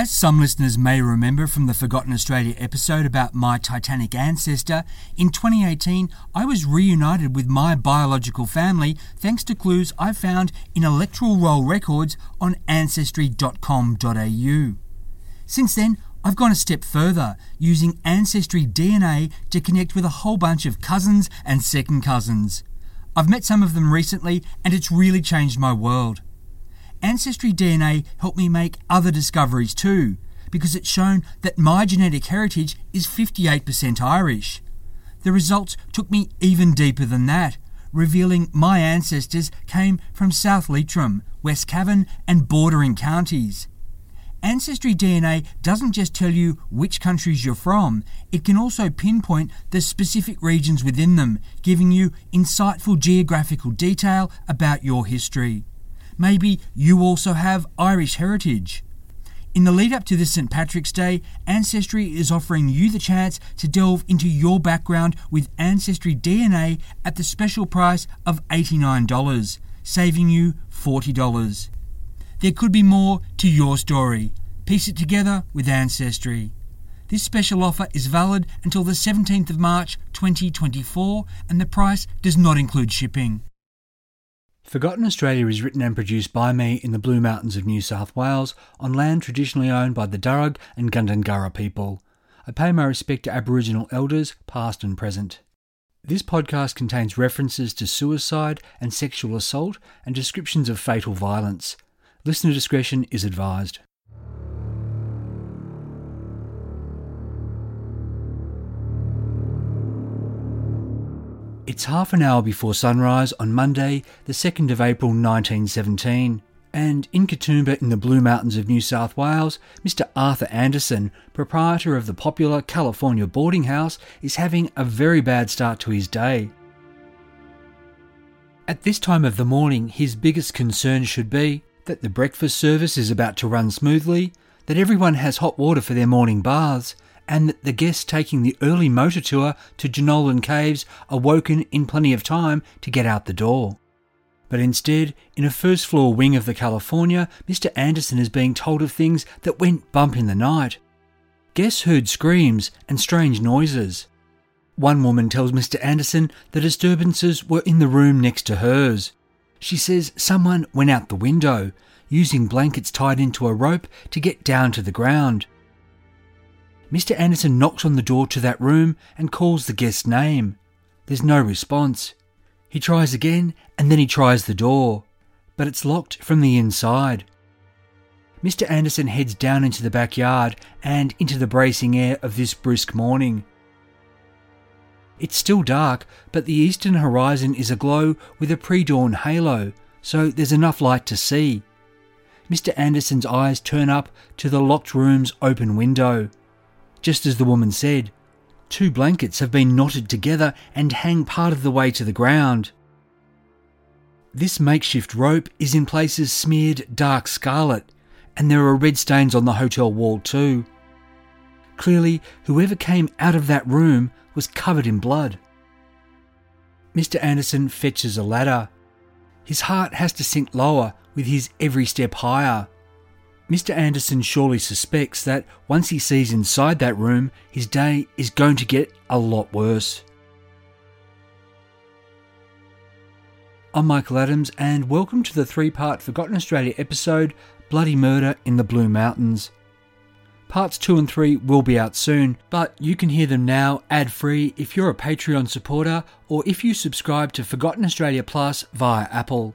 As some listeners may remember from the Forgotten Australia episode about my Titanic ancestor, in 2018 I was reunited with my biological family thanks to clues I found in electoral roll records on ancestry.com.au. Since then, I've gone a step further, using Ancestry DNA to connect with a whole bunch of cousins and second cousins. I've met some of them recently, and it's really changed my world. Ancestry DNA helped me make other discoveries too, because it's shown that my genetic heritage is 58% Irish. The results took me even deeper than that, revealing my ancestors came from South Leitrim, West Cavan, and bordering counties. Ancestry DNA doesn't just tell you which countries you're from, it can also pinpoint the specific regions within them, giving you insightful geographical detail about your history. Maybe you also have Irish heritage. In the lead up to this St. Patrick's Day, Ancestry is offering you the chance to delve into your background with Ancestry DNA at the special price of $89, saving you $40. There could be more to your story. Piece it together with Ancestry. This special offer is valid until the 17th of March 2024 and the price does not include shipping. Forgotten Australia is written and produced by me in the Blue Mountains of New South Wales on land traditionally owned by the Darug and Gundungurra people. I pay my respect to Aboriginal elders, past and present. This podcast contains references to suicide and sexual assault and descriptions of fatal violence. Listener discretion is advised. It's half an hour before sunrise on Monday, the 2nd of April 1917, and in Katoomba in the Blue Mountains of New South Wales, Mr. Arthur Anderson, proprietor of the popular California boarding house, is having a very bad start to his day. At this time of the morning, his biggest concern should be that the breakfast service is about to run smoothly, that everyone has hot water for their morning baths, and that the guests taking the early motor tour to Jenolan Caves are woken in plenty of time to get out the door. But instead, in a first floor wing of the California, Mr. Anderson is being told of things that went bump in the night. Guests heard screams and strange noises. One woman tells Mr. Anderson the disturbances were in the room next to hers. She says someone went out the window, using blankets tied into a rope to get down to the ground. Mr. Anderson knocks on the door to that room and calls the guest's name. There's no response. He tries again and then he tries the door, but it's locked from the inside. Mr. Anderson heads down into the backyard and into the bracing air of this brisk morning. It's still dark, but the eastern horizon is aglow with a pre dawn halo, so there's enough light to see. Mr. Anderson's eyes turn up to the locked room's open window. Just as the woman said, two blankets have been knotted together and hang part of the way to the ground. This makeshift rope is in places smeared dark scarlet, and there are red stains on the hotel wall too. Clearly, whoever came out of that room was covered in blood. Mr. Anderson fetches a ladder. His heart has to sink lower with his every step higher. Mr. Anderson surely suspects that once he sees inside that room, his day is going to get a lot worse. I'm Michael Adams, and welcome to the three part Forgotten Australia episode Bloody Murder in the Blue Mountains. Parts 2 and 3 will be out soon, but you can hear them now ad free if you're a Patreon supporter or if you subscribe to Forgotten Australia Plus via Apple.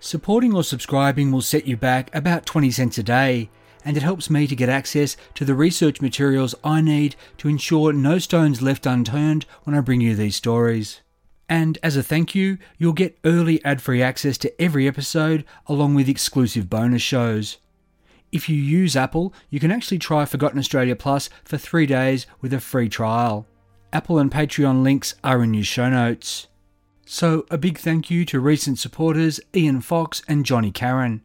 Supporting or subscribing will set you back about 20 cents a day, and it helps me to get access to the research materials I need to ensure no stones left unturned when I bring you these stories. And as a thank you, you'll get early ad free access to every episode along with exclusive bonus shows. If you use Apple, you can actually try Forgotten Australia Plus for three days with a free trial. Apple and Patreon links are in your show notes. So, a big thank you to recent supporters Ian Fox and Johnny Karen.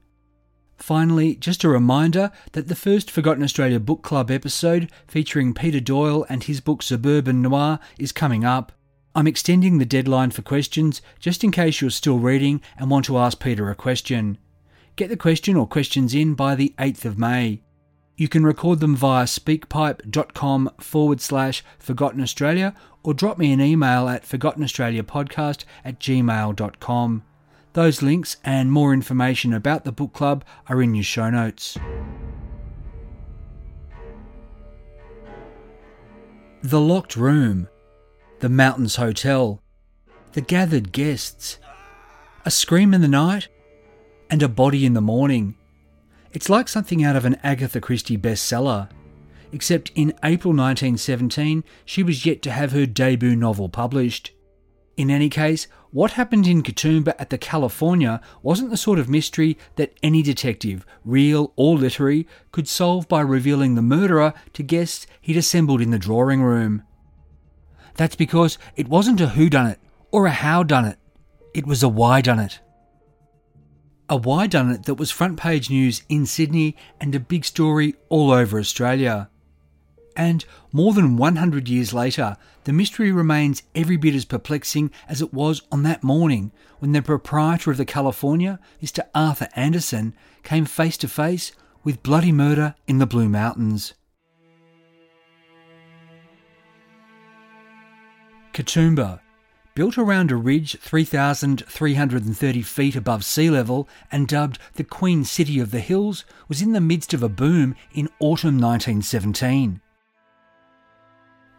Finally, just a reminder that the first Forgotten Australia Book Club episode featuring Peter Doyle and his book Suburban Noir is coming up. I'm extending the deadline for questions just in case you're still reading and want to ask Peter a question. Get the question or questions in by the 8th of May. You can record them via speakpipe.com forward slash Forgotten Australia or drop me an email at forgottenaustraliapodcast at gmail.com. Those links and more information about the book club are in your show notes. The Locked Room, The Mountains Hotel, The Gathered Guests, A Scream in the Night, and A Body in the Morning. It's like something out of an Agatha Christie bestseller, except in April 1917 she was yet to have her debut novel published. In any case, what happened in Katoomba at the California wasn't the sort of mystery that any detective, real or literary, could solve by revealing the murderer to guests he'd assembled in the drawing room. That's because it wasn't a who done it or a how done it It was a why done it. A why done it that was front page news in Sydney and a big story all over Australia. And more than 100 years later, the mystery remains every bit as perplexing as it was on that morning when the proprietor of the California, Mr. Arthur Anderson, came face to face with bloody murder in the Blue Mountains. Katoomba, built around a ridge 3,330 feet above sea level and dubbed the Queen City of the Hills, was in the midst of a boom in autumn 1917.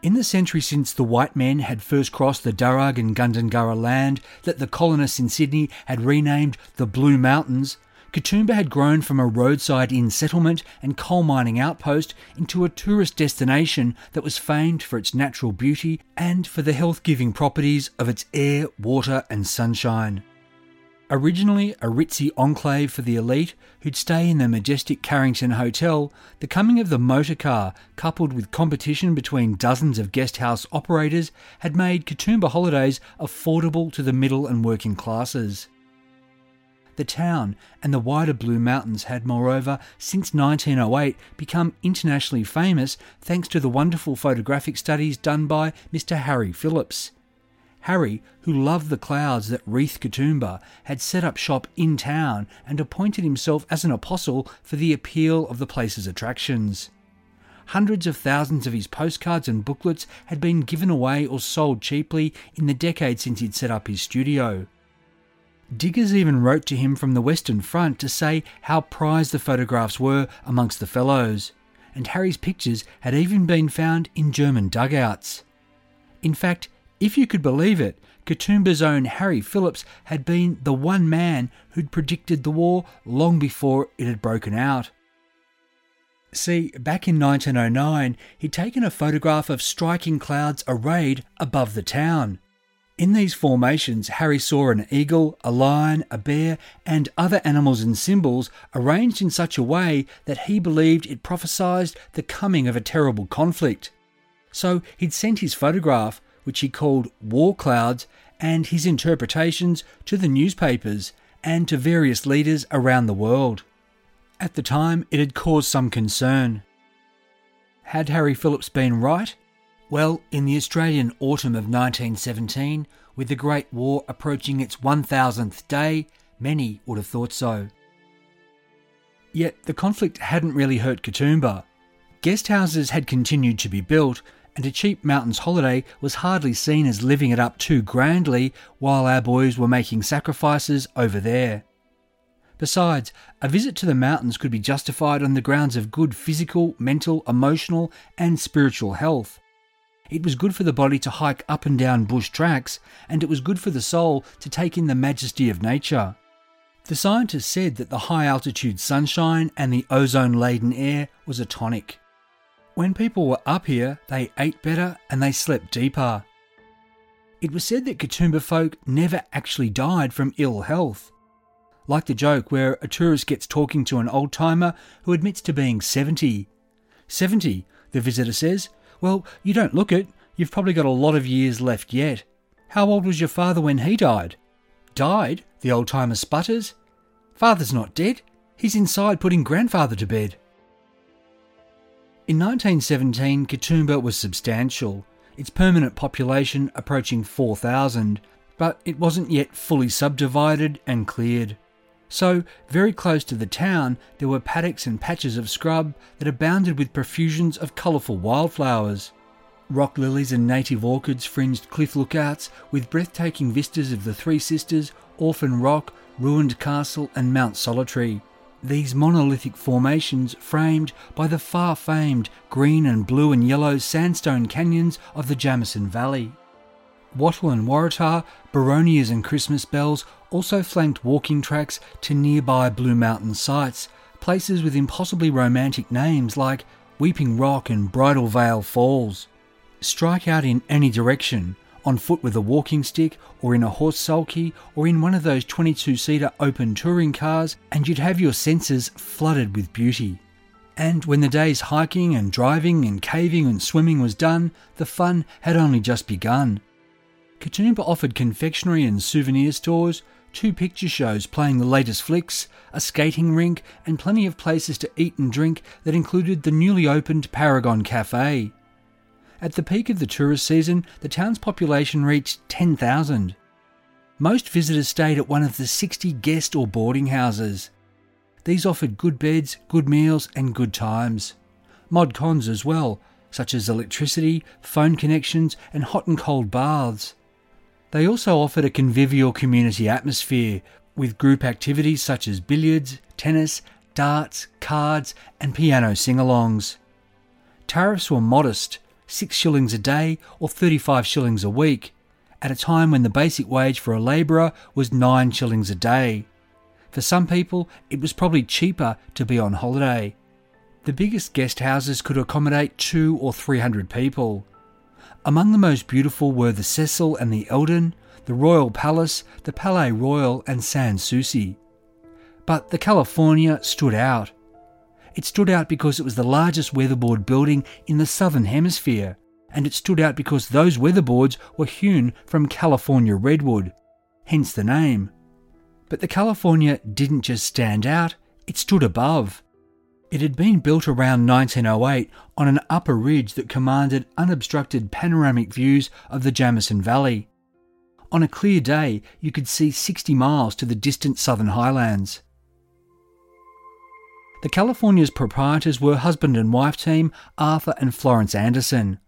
In the century since the white men had first crossed the Darug and Gundungurra land that the colonists in Sydney had renamed the Blue Mountains, Katoomba had grown from a roadside inn settlement and coal mining outpost into a tourist destination that was famed for its natural beauty and for the health giving properties of its air, water, and sunshine. Originally a ritzy enclave for the elite who'd stay in the majestic Carrington Hotel, the coming of the motor car, coupled with competition between dozens of guest house operators, had made Katoomba holidays affordable to the middle and working classes. The town and the wider Blue Mountains had, moreover, since 1908 become internationally famous thanks to the wonderful photographic studies done by Mr. Harry Phillips. Harry, who loved the clouds that wreathed Katoomba, had set up shop in town and appointed himself as an apostle for the appeal of the place's attractions. Hundreds of thousands of his postcards and booklets had been given away or sold cheaply in the decade since he'd set up his studio. Diggers even wrote to him from the Western Front to say how prized the photographs were amongst the fellows, and Harry's pictures had even been found in German dugouts. In fact, if you could believe it, Katoomba's own Harry Phillips had been the one man who'd predicted the war long before it had broken out. See, back in 1909, he'd taken a photograph of striking clouds arrayed above the town. In these formations, Harry saw an eagle, a lion, a bear, and other animals and symbols arranged in such a way that he believed it prophesied the coming of a terrible conflict. So he'd sent his photograph, which he called War Clouds, and his interpretations to the newspapers and to various leaders around the world. At the time, it had caused some concern. Had Harry Phillips been right? Well, in the Australian autumn of 1917, with the Great War approaching its 1000th day, many would have thought so. Yet the conflict hadn't really hurt Katoomba. Guest houses had continued to be built, and a cheap mountains holiday was hardly seen as living it up too grandly while our boys were making sacrifices over there. Besides, a visit to the mountains could be justified on the grounds of good physical, mental, emotional, and spiritual health. It was good for the body to hike up and down bush tracks, and it was good for the soul to take in the majesty of nature. The scientists said that the high altitude sunshine and the ozone laden air was a tonic. When people were up here, they ate better and they slept deeper. it was said that Katoomba folk never actually died from ill health. Like the joke where a tourist gets talking to an old timer who admits to being 70. 70, the visitor says. Well, you don't look it. You've probably got a lot of years left yet. How old was your father when he died? Died? The old timer sputters. Father's not dead. He's inside putting grandfather to bed. In 1917, Katoomba was substantial, its permanent population approaching 4,000, but it wasn't yet fully subdivided and cleared. So, very close to the town, there were paddocks and patches of scrub that abounded with profusions of colourful wildflowers. Rock lilies and native orchids fringed cliff lookouts with breathtaking vistas of the Three Sisters, Orphan Rock, Ruined Castle, and Mount Solitary. These monolithic formations framed by the far famed green and blue and yellow sandstone canyons of the Jamison Valley. Wattle and Waratah, Boronias and Christmas bells also flanked walking tracks to nearby Blue Mountain sites, places with impossibly romantic names like Weeping Rock and Bridal Veil Falls. Strike out in any direction, on foot with a walking stick, or in a horse sulky, or in one of those 22 seater open touring cars, and you'd have your senses flooded with beauty. And when the day's hiking and driving and caving and swimming was done, the fun had only just begun. Katoomba offered confectionery and souvenir stores, two picture shows playing the latest flicks, a skating rink, and plenty of places to eat and drink that included the newly opened Paragon Cafe. At the peak of the tourist season, the town's population reached 10,000. Most visitors stayed at one of the 60 guest or boarding houses. These offered good beds, good meals, and good times. Mod cons as well, such as electricity, phone connections, and hot and cold baths. They also offered a convivial community atmosphere with group activities such as billiards, tennis, darts, cards, and piano sing alongs. Tariffs were modest, six shillings a day or 35 shillings a week, at a time when the basic wage for a labourer was nine shillings a day. For some people, it was probably cheaper to be on holiday. The biggest guest houses could accommodate two or three hundred people. Among the most beautiful were the Cecil and the Eldon, the Royal Palace, the Palais Royal, and Sans Souci. But the California stood out. It stood out because it was the largest weatherboard building in the southern hemisphere, and it stood out because those weatherboards were hewn from California redwood, hence the name. But the California didn't just stand out, it stood above. It had been built around 1908 on an upper ridge that commanded unobstructed panoramic views of the Jamison Valley. On a clear day, you could see 60 miles to the distant southern highlands. The California's proprietors were husband and wife team Arthur and Florence Anderson.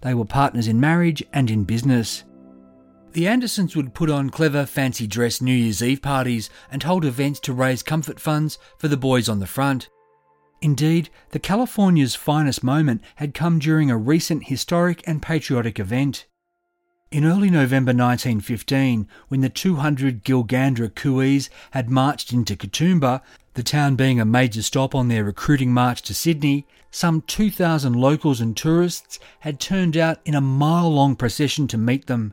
They were partners in marriage and in business. The Andersons would put on clever fancy dress New Year's Eve parties and hold events to raise comfort funds for the boys on the front. Indeed, the California's finest moment had come during a recent historic and patriotic event. In early November 1915, when the 200 Gilgandra Cooees had marched into Katoomba, the town being a major stop on their recruiting march to Sydney, some 2,000 locals and tourists had turned out in a mile long procession to meet them.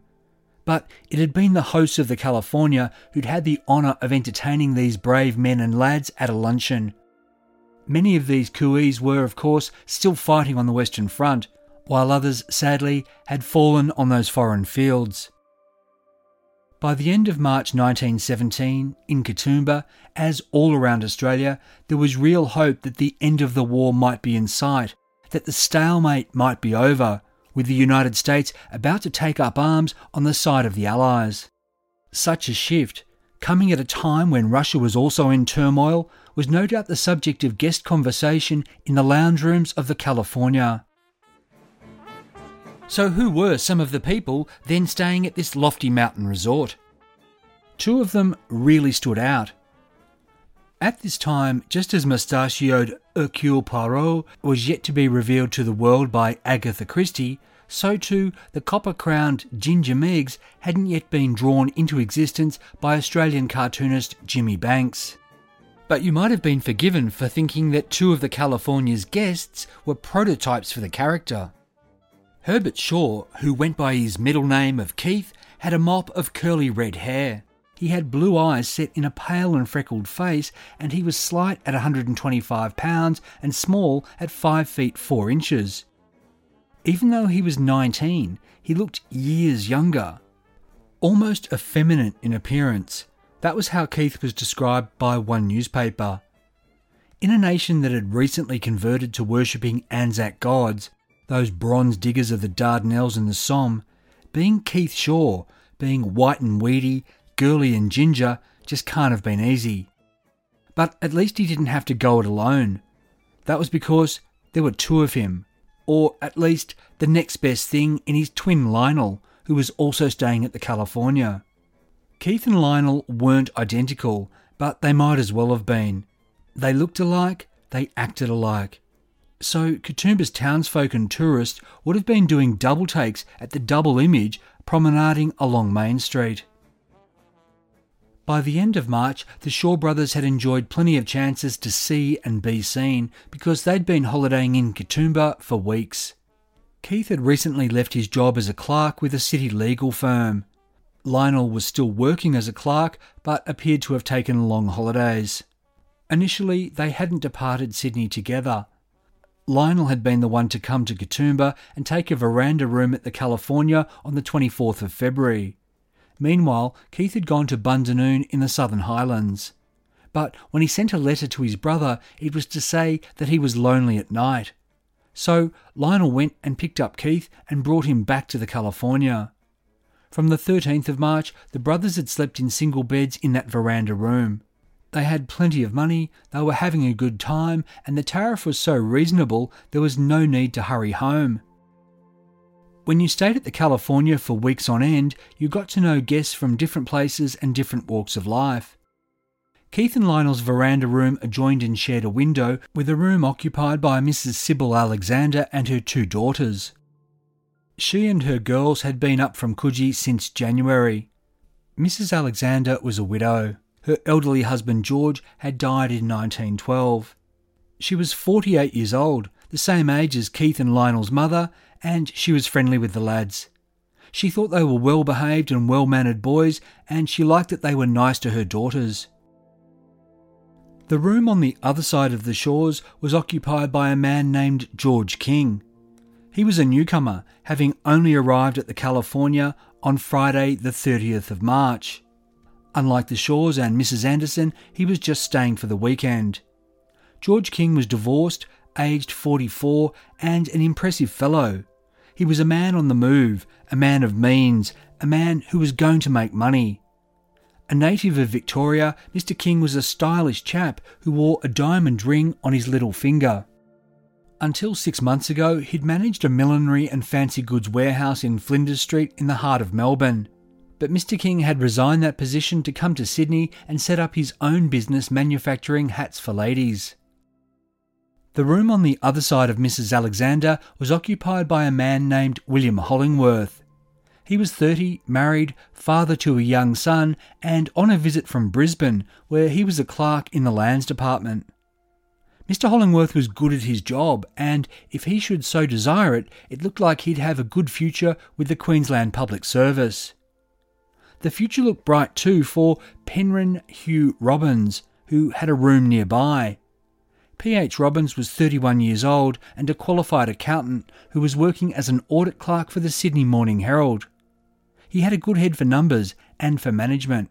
But it had been the hosts of the California who'd had the honour of entertaining these brave men and lads at a luncheon. Many of these Cooees were, of course, still fighting on the Western Front, while others, sadly, had fallen on those foreign fields. By the end of March 1917, in Katoomba, as all around Australia, there was real hope that the end of the war might be in sight, that the stalemate might be over, with the United States about to take up arms on the side of the Allies. Such a shift, coming at a time when Russia was also in turmoil, was no doubt the subject of guest conversation in the lounge rooms of the California. So, who were some of the people then staying at this lofty mountain resort? Two of them really stood out. At this time, just as mustachioed Hercule Poirot was yet to be revealed to the world by Agatha Christie, so too the copper crowned Ginger Meggs hadn't yet been drawn into existence by Australian cartoonist Jimmy Bancks. But you might have been forgiven for thinking that two of the California's guests were prototypes for the character. Herbert Shaw, who went by his middle name of Keith, had a mop of curly red hair. He had blue eyes set in a pale and freckled face, and he was slight at 125 pounds and small at 5 feet 4 inches. Even though he was 19, he looked years younger. Almost effeminate in appearance. That was how Keith was described by one newspaper. In a nation that had recently converted to worshipping Anzac gods, those bronze diggers of the Dardanelles and the Somme, being Keith Shaw, being white and weedy, girly and ginger, just can't have been easy. But at least he didn't have to go it alone. That was because there were two of him, or at least the next best thing in his twin Lionel, who was also staying at the California. Keith and Lionel weren't identical, but they might as well have been. They looked alike, they acted alike. So Katoomba's townsfolk and tourists would have been doing double takes at the double image promenading along Main Street. By the end of March, the Shaw brothers had enjoyed plenty of chances to see and be seen because they'd been holidaying in Katoomba for weeks. Keith had recently left his job as a clerk with a city legal firm. Lionel was still working as a clerk but appeared to have taken long holidays. Initially, they hadn't departed Sydney together. Lionel had been the one to come to Katoomba and take a veranda room at the California on the 24th of February. Meanwhile, Keith had gone to Bundanoon in the Southern Highlands. But when he sent a letter to his brother, it was to say that he was lonely at night. So Lionel went and picked up Keith and brought him back to the California. From the 13th of March, the brothers had slept in single beds in that veranda room. They had plenty of money, they were having a good time, and the tariff was so reasonable there was no need to hurry home. When you stayed at the California for weeks on end, you got to know guests from different places and different walks of life. Keith and Lionel's veranda room adjoined and shared a window with a room occupied by Mrs. Sybil Alexander and her two daughters. She and her girls had been up from Coogee since January. Mrs. Alexander was a widow. Her elderly husband George had died in 1912. She was 48 years old, the same age as Keith and Lionel's mother, and she was friendly with the lads. She thought they were well behaved and well mannered boys, and she liked that they were nice to her daughters. The room on the other side of the Shaws was occupied by a man named George King. He was a newcomer, having only arrived at the California on Friday, the 30th of March. Unlike the Shaws and Mrs. Anderson, he was just staying for the weekend. George King was divorced, aged 44, and an impressive fellow. He was a man on the move, a man of means, a man who was going to make money. A native of Victoria, Mr. King was a stylish chap who wore a diamond ring on his little finger. Until six months ago, he'd managed a millinery and fancy goods warehouse in Flinders Street in the heart of Melbourne. But Mr. King had resigned that position to come to Sydney and set up his own business manufacturing hats for ladies. The room on the other side of Mrs. Alexander was occupied by a man named William Hollingworth. He was 30, married, father to a young son, and on a visit from Brisbane, where he was a clerk in the Lands Department. Mr. Hollingworth was good at his job, and if he should so desire it, it looked like he'd have a good future with the Queensland Public Service. The future looked bright too for Penryn Hugh Robbins, who had a room nearby. P.H. Robbins was 31 years old and a qualified accountant who was working as an audit clerk for the Sydney Morning Herald. He had a good head for numbers and for management.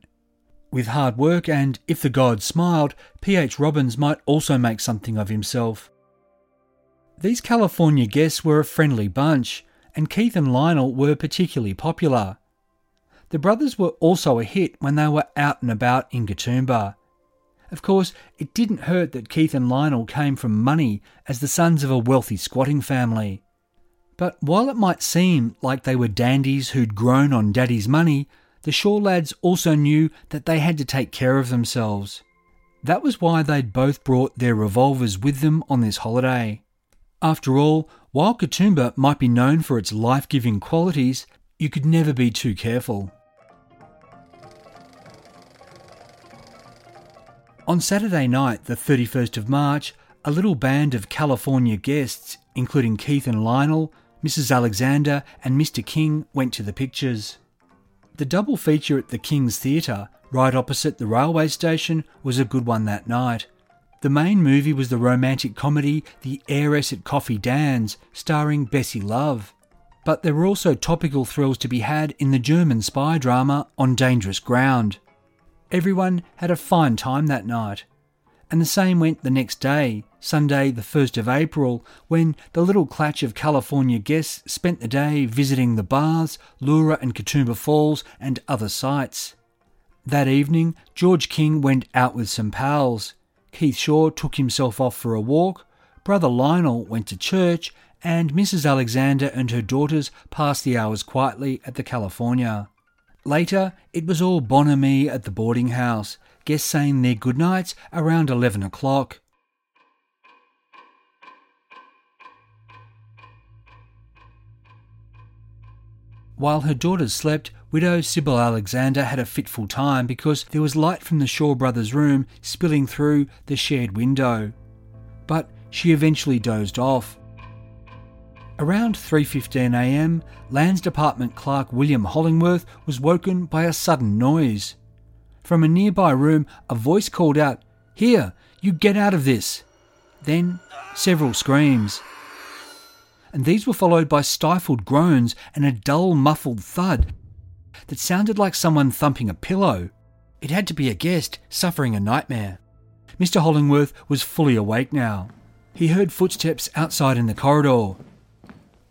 With hard work and if the gods smiled, P.H. Robbins might also make something of himself. These California guests were a friendly bunch, and Keith and Lionel were particularly popular. The brothers were also a hit when they were out and about in Katoomba. Of course, it didn't hurt that Keith and Lionel came from money as the sons of a wealthy squatting family. But while it might seem like they were dandies who'd grown on daddy's money, the Shaw lads also knew that they had to take care of themselves. That was why they'd both brought their revolvers with them on this holiday. After all, while Katoomba might be known for its life giving qualities, you could never be too careful. On Saturday night, the 31st of March, a little band of California guests, including Keith and Lionel, Mrs. Alexander and Mr. King went to the pictures. The double feature at the King's Theatre, right opposite the railway station, was a good one that night. The main movie was the romantic comedy The Heiress at Coffee Dan's, starring Bessie Love. But there were also topical thrills to be had in the German spy drama On Dangerous Ground. Everyone had a fine time that night. And the same went the next day, Sunday, the 1st of April, when the little clutch of California guests spent the day visiting the baths, Leura and Katoomba Falls, and other sites. That evening, George King went out with some pals. Keith Shaw took himself off for a walk, Brother Lionel went to church, and Mrs. Alexander and her daughters passed the hours quietly at the California. Later, it was all bonhomie at the boarding house, guests saying their goodnights around 11 o'clock. While her daughters slept, widow Sybil Alexander had a fitful time because there was light from the Shaw brothers' room spilling through the shared window. But she eventually dozed off. Around 3:15 a.m., Lands Department clerk William Hollingworth was woken by a sudden noise. From a nearby room, a voice called out, "Here, you get out of this." Then several screams and these were followed by stifled groans and a dull, muffled thud that sounded like someone thumping a pillow. It had to be a guest suffering a nightmare. Mr. Hollingworth was fully awake now. He heard footsteps outside in the corridor.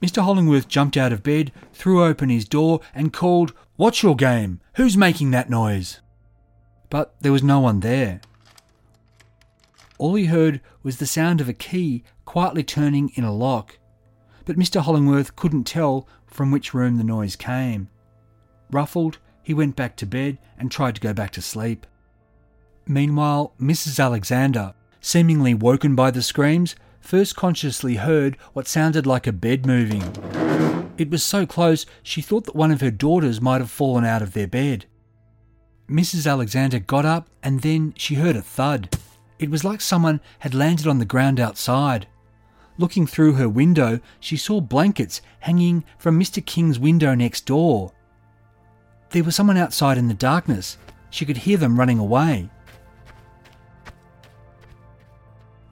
Mr. Hollingworth jumped out of bed, threw open his door, and called, What's your game? Who's making that noise? But there was no one there. All he heard was the sound of a key quietly turning in a lock but Mr. Hollingworth couldn't tell from which room the noise came. Ruffled, he went back to bed and tried to go back to sleep. Meanwhile, Mrs. Alexander, seemingly woken by the screams, first consciously heard what sounded like a bed moving. It was so close she thought that one of her daughters might have fallen out of their bed. Mrs. Alexander got up and then she heard a thud. It was like someone had landed on the ground outside. Looking through her window, she saw blankets hanging from Mr. King's window next door. There was someone outside in the darkness. She could hear them running away.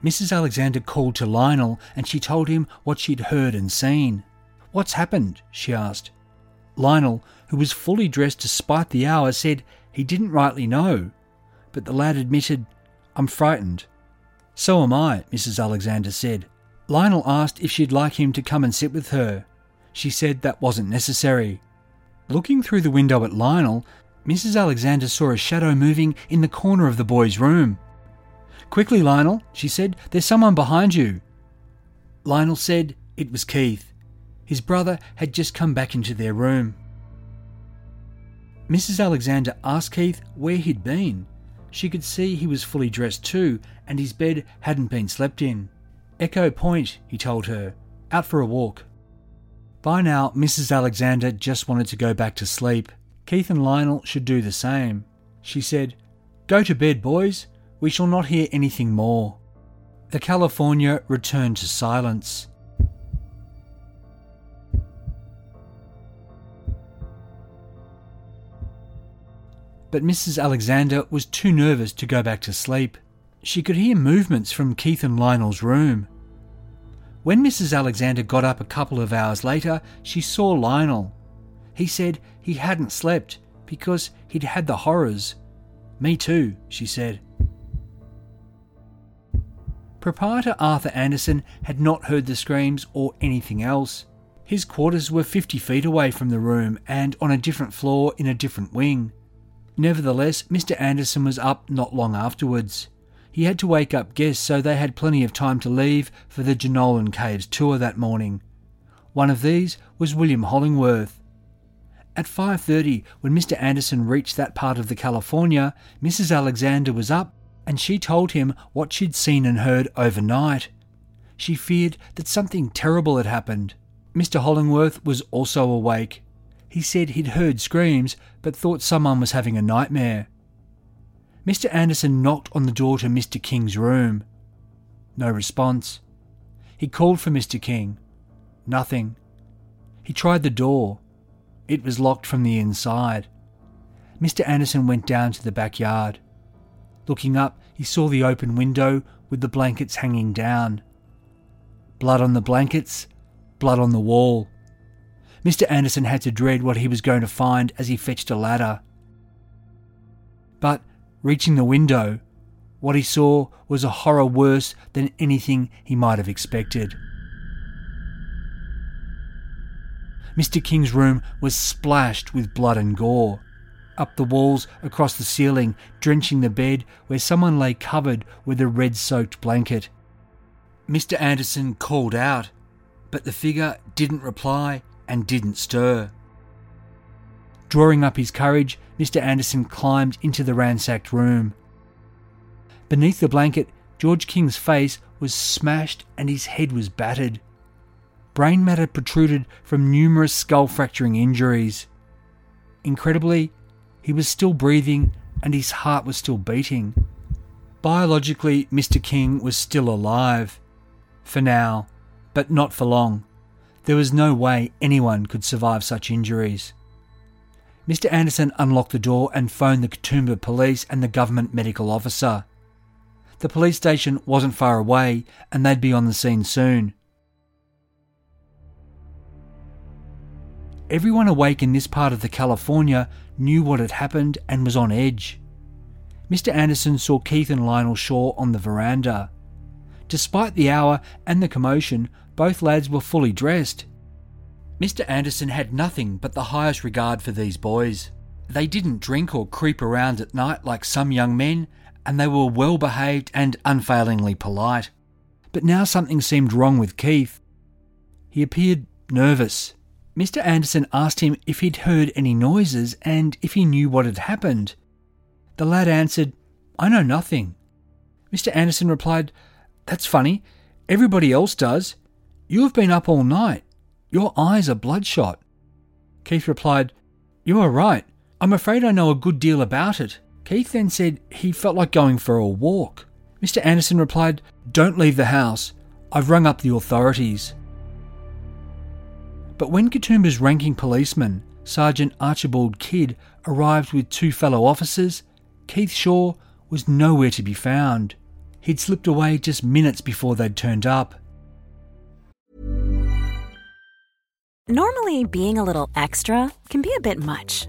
Mrs. Alexander called to Lionel and she told him what she'd heard and seen. What's happened? she asked. Lionel, who was fully dressed despite the hour, said he didn't rightly know, but the lad admitted, I'm frightened. So am I, Mrs. Alexander said. Lionel asked if she'd like him to come and sit with her. She said that wasn't necessary. Looking through the window at Lionel, Mrs. Alexander saw a shadow moving in the corner of the boy's room. Quickly, Lionel, she said, there's someone behind you. Lionel said it was Keith. His brother had just come back into their room. Mrs. Alexander asked Keith where he'd been. She could see he was fully dressed too, and his bed hadn't been slept in. Echo Point, he told her, out for a walk. By now, Mrs. Alexander just wanted to go back to sleep. Keith and Lionel should do the same. She said, Go to bed, boys. We shall not hear anything more. The California returned to silence. But Mrs. Alexander was too nervous to go back to sleep. She could hear movements from Keith and Lionel's room. When Mrs. Alexander got up a couple of hours later, she saw Lionel. He said he hadn't slept because he'd had the horrors. Me too, she said. Proprietor Arthur Anderson had not heard the screams or anything else. His quarters were 50 feet away from the room and on a different floor in a different wing. Nevertheless, Mr. Anderson was up not long afterwards. He had to wake up guests so they had plenty of time to leave for the Jenolan Caves tour that morning. One of these was William Hollingworth. At 5:30, when Mr. Anderson reached that part of the California, Mrs. Alexander was up and she told him what she'd seen and heard overnight. She feared that something terrible had happened. Mr. Hollingworth was also awake. He said he'd heard screams but thought someone was having a nightmare. Mr. Anderson knocked on the door to Mr. King's room. No response. He called for Mr. King. Nothing. He tried the door. It was locked from the inside. Mr. Anderson went down to the backyard. Looking up, he saw the open window with the blankets hanging down. Blood on the blankets, blood on the wall. Mr. Anderson had to dread what he was going to find as he fetched a ladder. But, reaching the window, what he saw was a horror worse than anything he might have expected. Mr. King's room was splashed with blood and gore. Up the walls, across the ceiling, drenching the bed where someone lay covered with a red soaked blanket. Mr. Anderson called out, but the figure didn't reply and didn't stir. Drawing up his courage, Mr. Anderson climbed into the ransacked room. Beneath the blanket, George King's face was smashed and his head was battered. Brain matter protruded from numerous skull fracturing injuries. Incredibly, he was still breathing and his heart was still beating. Biologically, Mr. King was still alive. For now, but not for long. There was no way anyone could survive such injuries. Mr. Anderson unlocked the door and phoned the Katoomba police and the government medical officer. The police station wasn't far away and they'd be on the scene soon. Everyone awake in this part of the California knew what had happened and was on edge. Mr. Anderson saw Keith and Lionel Shaw on the veranda. Despite the hour and the commotion, both lads were fully dressed. Mr. Anderson had nothing but the highest regard for these boys. They didn't drink or creep around at night like some young men, and they were well behaved and unfailingly polite. But now something seemed wrong with Keith. He appeared nervous. Mr. Anderson asked him if he'd heard any noises and if he knew what had happened. The lad answered, I know nothing. Mr. Anderson replied, That's funny. Everybody else does. You have been up all night. Your eyes are bloodshot. Keith replied, You are right. I'm afraid I know a good deal about it. Keith then said he felt like going for a walk. Mr. Anderson replied, Don't leave the house. I've rung up the authorities. But when Katoomba's ranking policeman, Sergeant Archibald Kidd, arrived with two fellow officers, Keith Shaw was nowhere to be found. He'd slipped away just minutes before they'd turned up. Normally, being a little extra can be a bit much,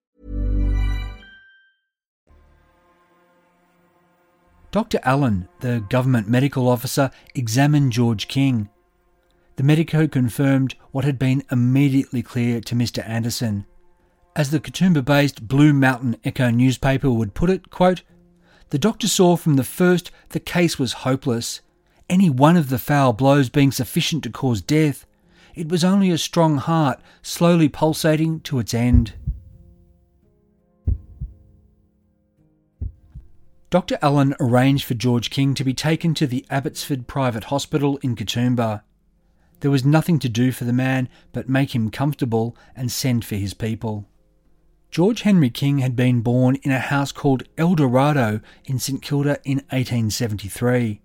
Dr. Allen, the government medical officer, examined George King. The medico confirmed what had been immediately clear to Mr. Anderson. As the Katoomba based Blue Mountain Echo newspaper would put it, quote, the doctor saw from the first the case was hopeless, any one of the foul blows being sufficient to cause death. It was only a strong heart slowly pulsating to its end. Dr. Allen arranged for George King to be taken to the Abbotsford Private Hospital in Katoomba. There was nothing to do for the man but make him comfortable and send for his people. George Henry King had been born in a house called El Dorado in St Kilda in 1873.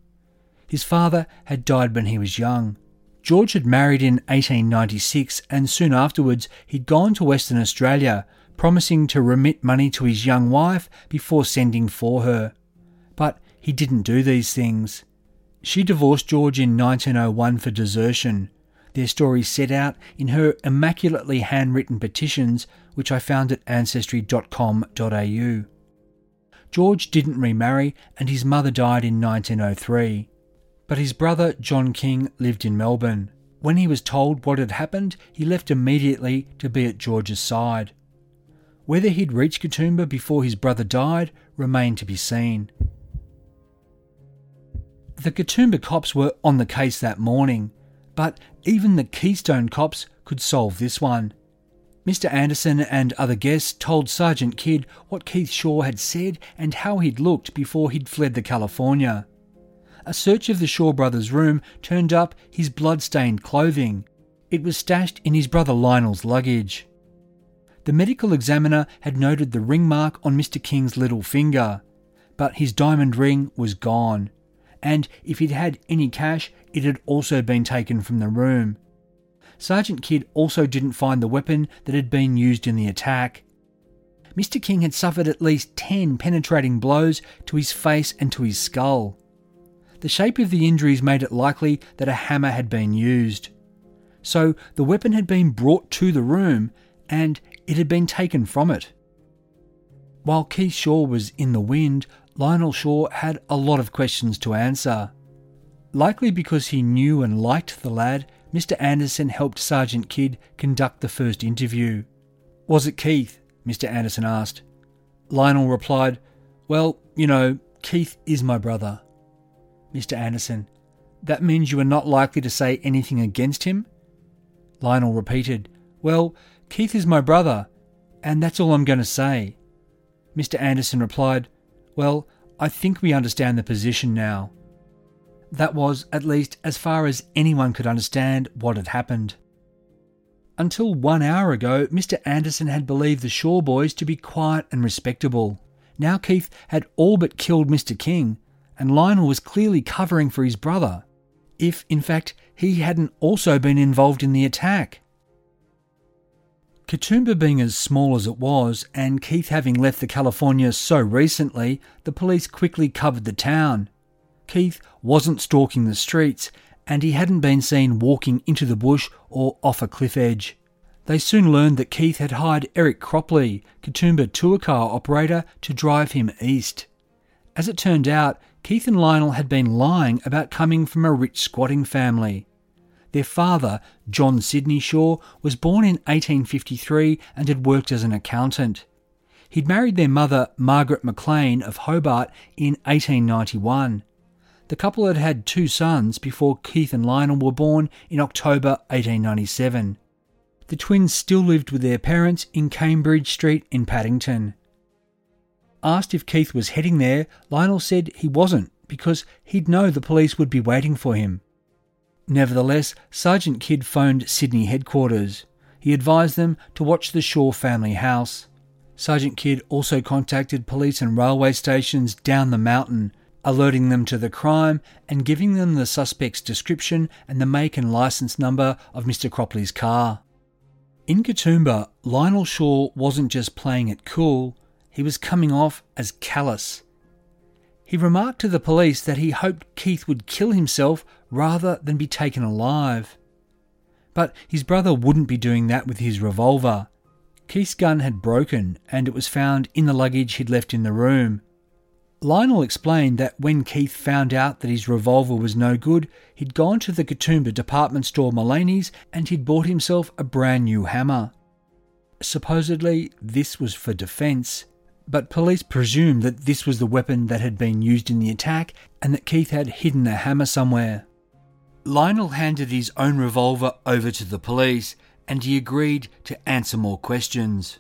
His father had died when he was young. George had married in 1896 and soon afterwards he'd gone to Western Australia, promising to remit money to his young wife before sending for her. But he didn't do these things. She divorced George in 1901 for desertion. Their story set out in her immaculately handwritten petitions, which I found at ancestry.com.au. George didn't remarry, and his mother died in 1903. But his brother, John King, lived in Melbourne. When he was told what had happened, he left immediately to be at George's side. Whether he'd reached Katoomba before his brother died remained to be seen. The Katoomba cops were on the case that morning, but even the Keystone cops could solve this one. Mr. Anderson and other guests told Sergeant Kidd what Keith Shaw had said and how he'd looked before he'd fled the California. A search of the Shaw brothers' room turned up his blood-stained clothing. It was stashed in his brother Lionel's luggage. The medical examiner had noted the ring mark on Mr. King's little finger, but his diamond ring was gone, and if he'd had any cash, it had also been taken from the room. Sergeant Kidd also didn't find the weapon that had been used in the attack. Mr. King had suffered at least 10 penetrating blows to his face and to his skull. The shape of the injuries made it likely that a hammer had been used. So the weapon had been brought to the room and it had been taken from it. While Keith Shaw was in the wind, Lionel Shaw had a lot of questions to answer. Likely because he knew and liked the lad, Mr. Anderson helped Sergeant Kidd conduct the first interview. Was it Keith? Mr. Anderson asked. Lionel replied, Well, you know, Keith is my brother. Mr. Anderson, That means you are not likely to say anything against him? Lionel repeated, Well, Keith is my brother, and that's all I'm going to say. Mr. Anderson replied, Well, I think we understand the position now. That was, at least, as far as anyone could understand what had happened. Until one hour ago, Mr. Anderson had believed the Shaw boys to be quiet and respectable. Now Keith had all but killed Mr. King, and Lionel was clearly covering for his brother. If, in fact, he hadn't also been involved in the attack. Katoomba being as small as it was, and Keith having left the California so recently, the police quickly covered the town. Keith wasn't stalking the streets, and he hadn't been seen walking into the bush or off a cliff edge. They soon learned that Keith had hired Eric Cropley, Katoomba tour car operator, to drive him east. As it turned out, Keith and Lionel had been lying about coming from a rich squatting family. Their father, John Sidney Shaw, was born in 1853 and had worked as an accountant. He'd married their mother, Margaret McLean of Hobart, in 1891. The couple had had two sons before Keith and Lionel were born in October 1897. The twins still lived with their parents in Cambridge Street in Paddington. Asked if Keith was heading there, Lionel said he wasn't because he'd know the police would be waiting for him. Nevertheless, Sergeant Kidd phoned Sydney headquarters. He advised them to watch the Shaw family house. Sergeant Kidd also contacted police and railway stations down the mountain alerting them to the crime and giving them the suspect's description and the make and license number of Mr. Cropley's car. In Katoomba, Lionel Shaw wasn't just playing it cool, he was coming off as callous. He remarked to the police that he hoped Keith would kill himself rather than be taken alive. But his brother wouldn't be doing that with his revolver. Keith's gun had broken and it was found in the luggage he'd left in the room. Lionel explained that when Keith found out that his revolver was no good, he'd gone to the Katoomba department store Mullaney's and he'd bought himself a brand new hammer. Supposedly, this was for defence, but police presumed that this was the weapon that had been used in the attack and that Keith had hidden the hammer somewhere. Lionel handed his own revolver over to the police and he agreed to answer more questions.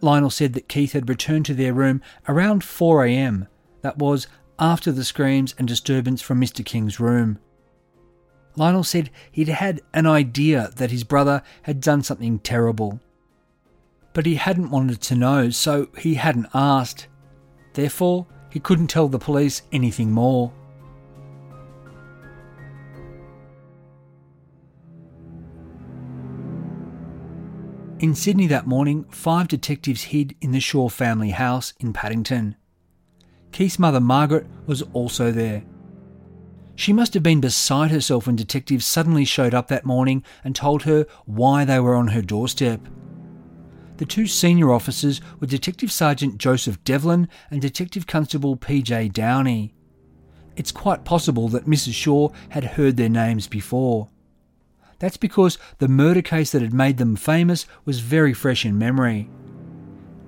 Lionel said that Keith had returned to their room around 4am. That was after the screams and disturbance from Mr. King's room. Lionel said he'd had an idea that his brother had done something terrible. But he hadn't wanted to know, so he hadn't asked. Therefore, he couldn't tell the police anything more. In Sydney that morning, five detectives hid in the Shaw family house in Paddington. Keith's mother, Margaret, was also there. She must have been beside herself when detectives suddenly showed up that morning and told her why they were on her doorstep. The two senior officers were Detective Sergeant Joseph Devlin and Detective Constable P.J. Downey. It's quite possible that Mrs. Shaw had heard their names before. That's because the murder case that had made them famous was very fresh in memory.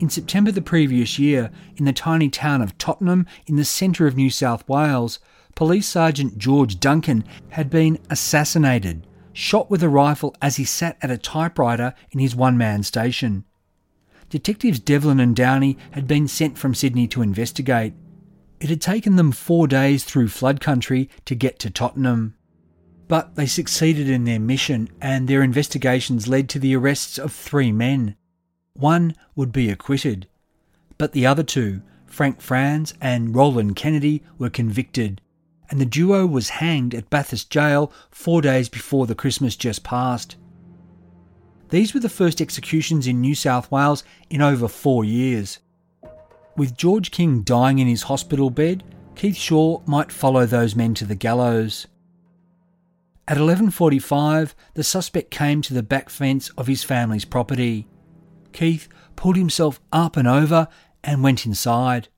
In September the previous year, in the tiny town of Tottenham in the centre of New South Wales, Police Sergeant George Duncan had been assassinated, shot with a rifle as he sat at a typewriter in his one man station. Detectives Devlin and Downey had been sent from Sydney to investigate. It had taken them four days through flood country to get to Tottenham. But they succeeded in their mission, and their investigations led to the arrests of three men. One would be acquitted, but the other two, Frank Franz and Roland Kennedy, were convicted, and the duo was hanged at Bathurst Jail four days before the Christmas just passed. These were the first executions in New South Wales in over four years. With George King dying in his hospital bed, Keith Shaw might follow those men to the gallows. At 11:45, the suspect came to the back fence of his family's property. Keith pulled himself up and over and went inside.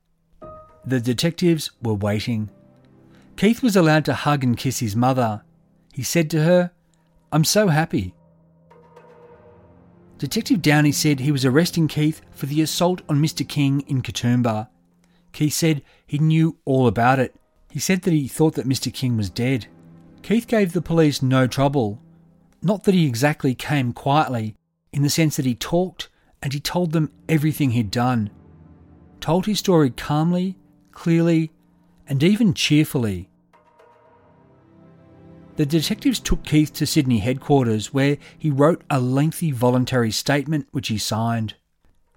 The detectives were waiting. Keith was allowed to hug and kiss his mother. He said to her, I'm so happy. Detective Downey said he was arresting Keith for the assault on Mr. King in Katoomba. Keith said he knew all about it. He said that he thought that Mr. King was dead. Keith gave the police no trouble. Not that he exactly came quietly, in the sense that he talked and he told them everything he'd done. Told his story calmly, clearly, and even cheerfully. The detectives took Keith to Sydney headquarters where he wrote a lengthy voluntary statement which he signed.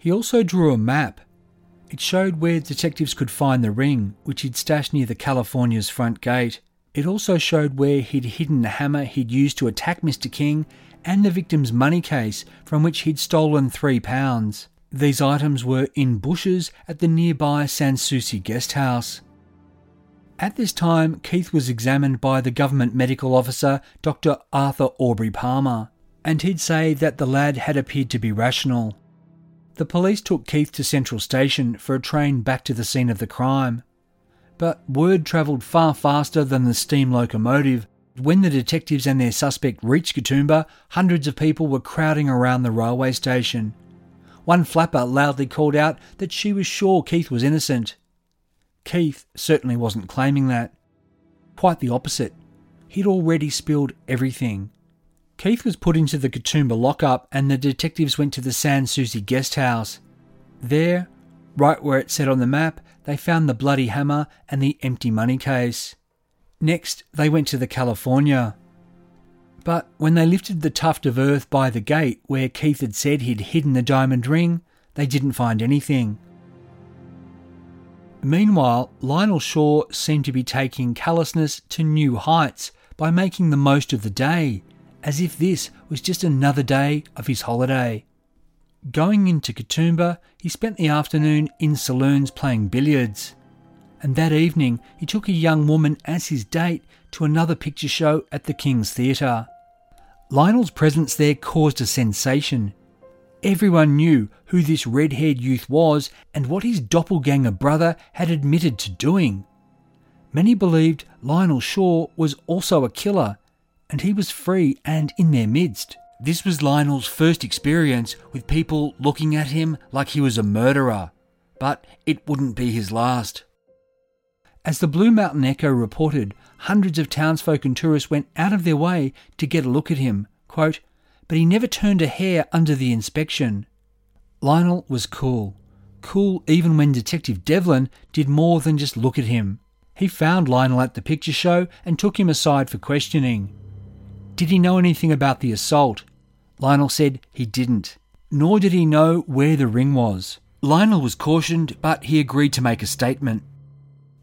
He also drew a map. It showed where detectives could find the ring, which he'd stashed near the California's front gate. It also showed where he'd hidden the hammer he'd used to attack Mr. King and the victim's money case from which he'd stolen three pounds. These items were in bushes at the nearby Sans Souci guest house. At this time, Keith was examined by the government medical officer, Dr. Arthur Aubrey Palmer, and he'd say that the lad had appeared to be rational. The police took Keith to Central Station for a train back to the scene of the crime. But word travelled far faster than the steam locomotive. When the detectives and their suspect reached Katoomba, hundreds of people were crowding around the railway station. One flapper loudly called out that she was sure Keith was innocent. Keith certainly wasn't claiming that. Quite the opposite. He'd already spilled everything. Keith was put into the Katoomba lockup and the detectives went to the Sans Souci guest house. There, right where it said on the map, they found the bloody hammer and the empty money case. Next, they went to the California. But when they lifted the tuft of earth by the gate where Keith had said he'd hidden the diamond ring, they didn't find anything. Meanwhile, Lionel Shaw seemed to be taking callousness to new heights by making the most of the day, as if this was just another day of his holiday. Going into Katoomba, he spent the afternoon in saloons playing billiards. And that evening, he took a young woman as his date to another picture show at the King's Theatre. Lionel's presence there caused a sensation. Everyone knew who this red haired youth was and what his doppelganger brother had admitted to doing. Many believed Lionel Shaw was also a killer, and he was free and in their midst. This was Lionel's first experience with people looking at him like he was a murderer, but it wouldn't be his last. As the Blue Mountain Echo reported, hundreds of townsfolk and tourists went out of their way to get a look at him. Quote, but he never turned a hair under the inspection. Lionel was cool. Cool even when Detective Devlin did more than just look at him. He found Lionel at the picture show and took him aside for questioning. Did he know anything about the assault? Lionel said he didn't, nor did he know where the ring was. Lionel was cautioned, but he agreed to make a statement.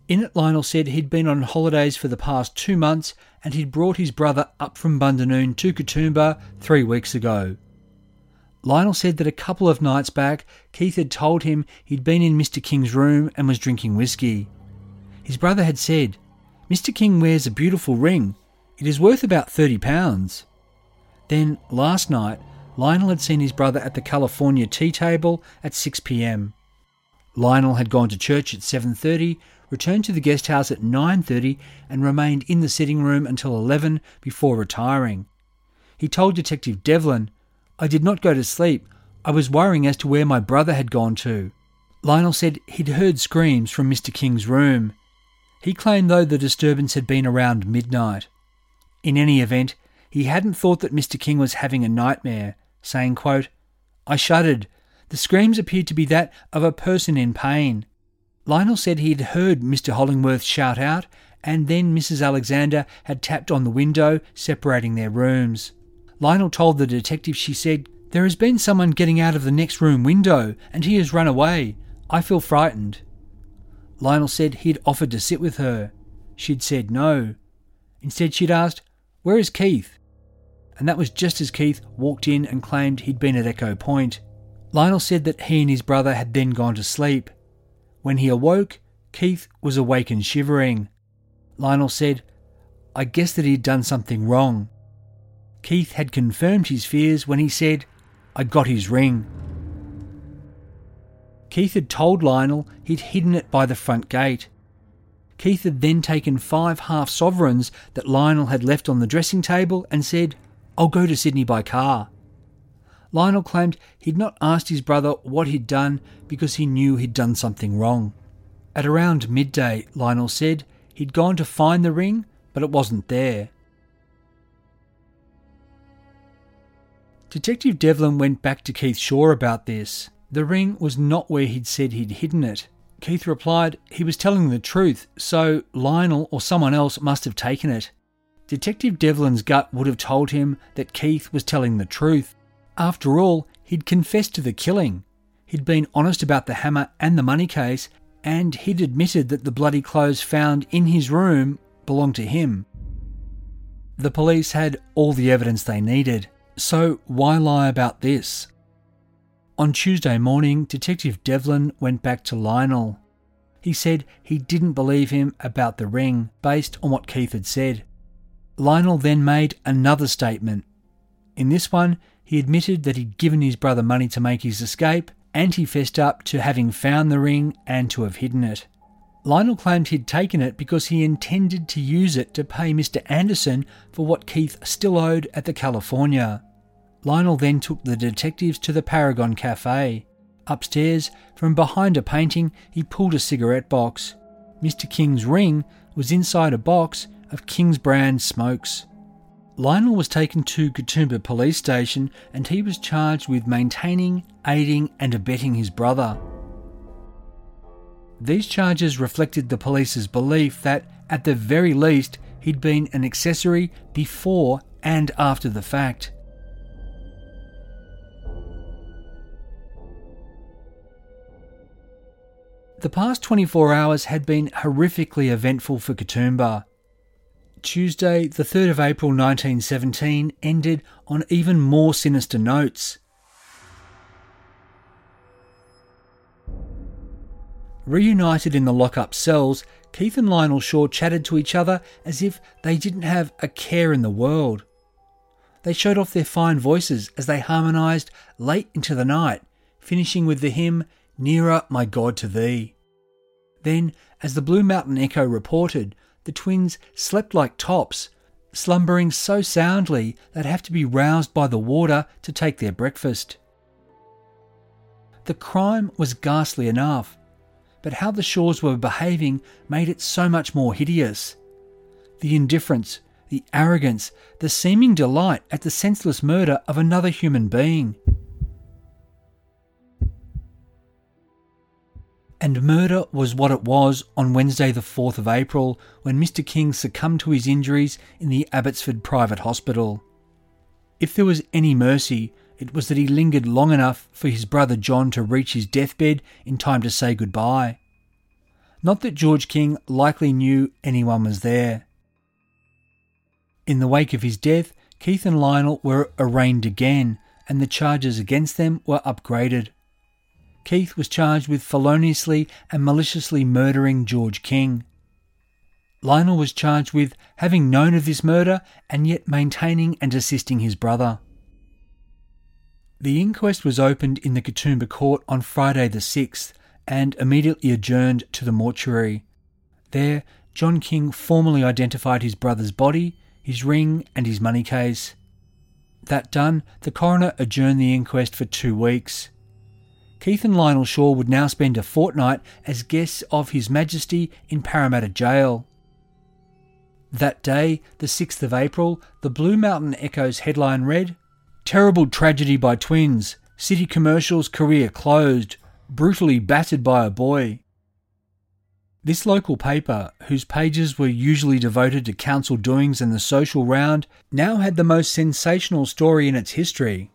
In it, Lionel said he'd been on holidays for the past two months and he'd brought his brother up from Bundanoon to Katoomba three weeks ago. Lionel said that a couple of nights back, Keith had told him he'd been in Mr. King's room and was drinking whiskey. His brother had said, Mr. King wears a beautiful ring. It is worth about £30. Then, last night, Lionel had seen his brother at the California tea table at 6 pm. Lionel had gone to church at 7:30, returned to the guest house at 9:30 and remained in the sitting room until 11 before retiring. He told Detective Devlin, "I did not go to sleep. I was worrying as to where my brother had gone to." Lionel said he'd heard screams from Mr. King's room. He claimed though the disturbance had been around midnight. In any event, he hadn't thought that Mr. King was having a nightmare, saying, quote, I shuddered. The screams appeared to be that of a person in pain. Lionel said he had heard Mr. Hollingworth shout out, and then Mrs. Alexander had tapped on the window separating their rooms. Lionel told the detective she said, There has been someone getting out of the next room window, and he has run away. I feel frightened. Lionel said he'd offered to sit with her. She'd said no. Instead, she'd asked, Where is Keith? And that was just as Keith walked in and claimed he'd been at Echo Point. Lionel said that he and his brother had then gone to sleep. When he awoke, Keith was awake and shivering. Lionel said, I guess that he'd done something wrong. Keith had confirmed his fears when he said, I got his ring. Keith had told Lionel he'd hidden it by the front gate. Keith had then taken five half sovereigns that Lionel had left on the dressing table and said, I'll go to Sydney by car. Lionel claimed he'd not asked his brother what he'd done because he knew he'd done something wrong. At around midday, Lionel said he'd gone to find the ring, but it wasn't there. Detective Devlin went back to Keith Shaw about this. The ring was not where he'd said he'd hidden it. Keith replied he was telling the truth, so Lionel or someone else must have taken it. Detective Devlin's gut would have told him that Keith was telling the truth. After all, he'd confessed to the killing. He'd been honest about the hammer and the money case, and he'd admitted that the bloody clothes found in his room belonged to him. The police had all the evidence they needed, so why lie about this? On Tuesday morning, Detective Devlin went back to Lionel. He said he didn't believe him about the ring based on what Keith had said. Lionel then made another statement. In this one, he admitted that he'd given his brother money to make his escape, and he fessed up to having found the ring and to have hidden it. Lionel claimed he'd taken it because he intended to use it to pay Mr. Anderson for what Keith still owed at the California. Lionel then took the detectives to the Paragon Cafe. Upstairs, from behind a painting, he pulled a cigarette box. Mr. King's ring was inside a box of King's brand smokes. Lionel was taken to Katoomba Police Station and he was charged with maintaining, aiding, and abetting his brother. These charges reflected the police's belief that, at the very least, he'd been an accessory before and after the fact. The past 24 hours had been horrifically eventful for Katoomba. Tuesday, the 3rd of April 1917, ended on even more sinister notes. Reunited in the lock-up cells, Keith and Lionel Shaw chatted to each other as if they didn't have a care in the world. They showed off their fine voices as they harmonised late into the night, finishing with the hymn Nearer, my God, to Thee. Then, as the Blue Mountain Echo reported, the twins slept like tops, slumbering so soundly they'd have to be roused by the water to take their breakfast. The crime was ghastly enough, but how the Shaws were behaving made it so much more hideous. The indifference, the arrogance, the seeming delight at the senseless murder of another human being. And murder was what it was on Wednesday, the 4th of April, when Mr. King succumbed to his injuries in the Abbotsford Private Hospital. If there was any mercy, it was that he lingered long enough for his brother John to reach his deathbed in time to say goodbye. Not that George King likely knew anyone was there. In the wake of his death, Keith and Lionel were arraigned again, and the charges against them were upgraded. Keith was charged with feloniously and maliciously murdering George King. Lionel was charged with having known of this murder and yet maintaining and assisting his brother. The inquest was opened in the Katoomba court on Friday the 6th and immediately adjourned to the mortuary. There, John King formally identified his brother's body, his ring, and his money case. That done, the coroner adjourned the inquest for two weeks. Keith and Lionel Shaw would now spend a fortnight as guests of His Majesty in Parramatta Jail. That day, the 6th of April, the Blue Mountain Echo's headline read Terrible tragedy by twins. City Commercial's career closed. Brutally battered by a boy. This local paper, whose pages were usually devoted to council doings and the social round, now had the most sensational story in its history.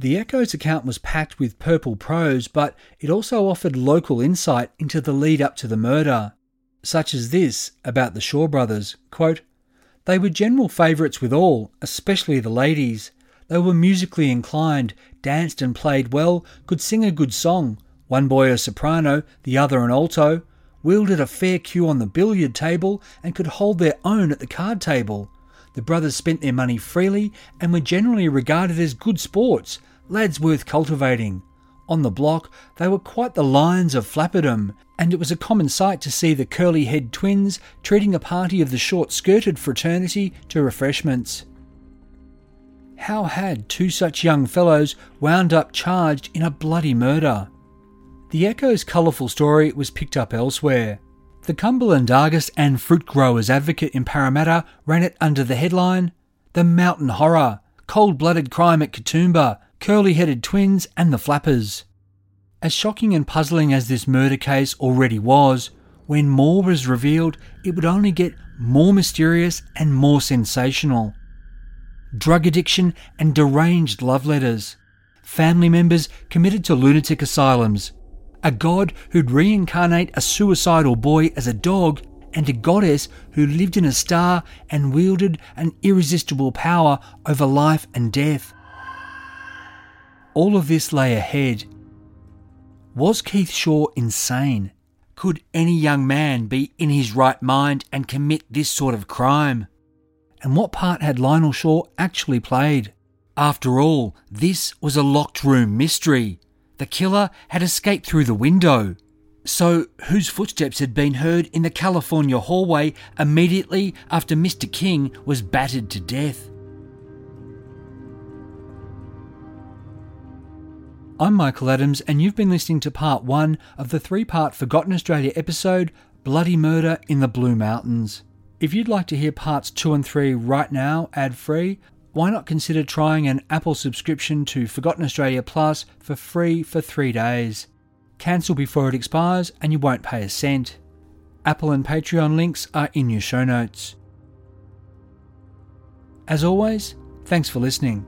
The Echo's account was packed with purple prose, but it also offered local insight into the lead up to the murder, such as this about the Shaw brothers quote, They were general favourites with all, especially the ladies. They were musically inclined, danced and played well, could sing a good song, one boy a soprano, the other an alto, wielded a fair cue on the billiard table, and could hold their own at the card table. The brothers spent their money freely and were generally regarded as good sports, lads worth cultivating. On the block, they were quite the lions of Flapperdom, and it was a common sight to see the curly head twins treating a party of the short skirted fraternity to refreshments. How had two such young fellows wound up charged in a bloody murder? The Echo's colourful story was picked up elsewhere. The Cumberland Argus and Fruit Growers Advocate in Parramatta ran it under the headline The Mountain Horror Cold Blooded Crime at Katoomba, Curly Headed Twins and the Flappers. As shocking and puzzling as this murder case already was, when more was revealed, it would only get more mysterious and more sensational. Drug addiction and deranged love letters. Family members committed to lunatic asylums a god who'd reincarnate a suicidal boy as a dog, and a goddess who lived in a star and wielded an irresistible power over life and death. All of this lay ahead. Was Keith Shaw insane? Could any young man be in his right mind and commit this sort of crime? And what part had Lionel Shaw actually played? After all, this was a locked room mystery. The killer had escaped through the window. So, whose footsteps had been heard in the California hallway immediately after Mr. King was battered to death? I'm Michael Adams, and you've been listening to part one of the three part Forgotten Australia episode Bloody Murder in the Blue Mountains. If you'd like to hear parts two and three right now, ad free, why not consider trying an Apple subscription to Forgotten Australia Plus for free for three days? Cancel before it expires and you won't pay a cent. Apple and Patreon links are in your show notes. As always, thanks for listening.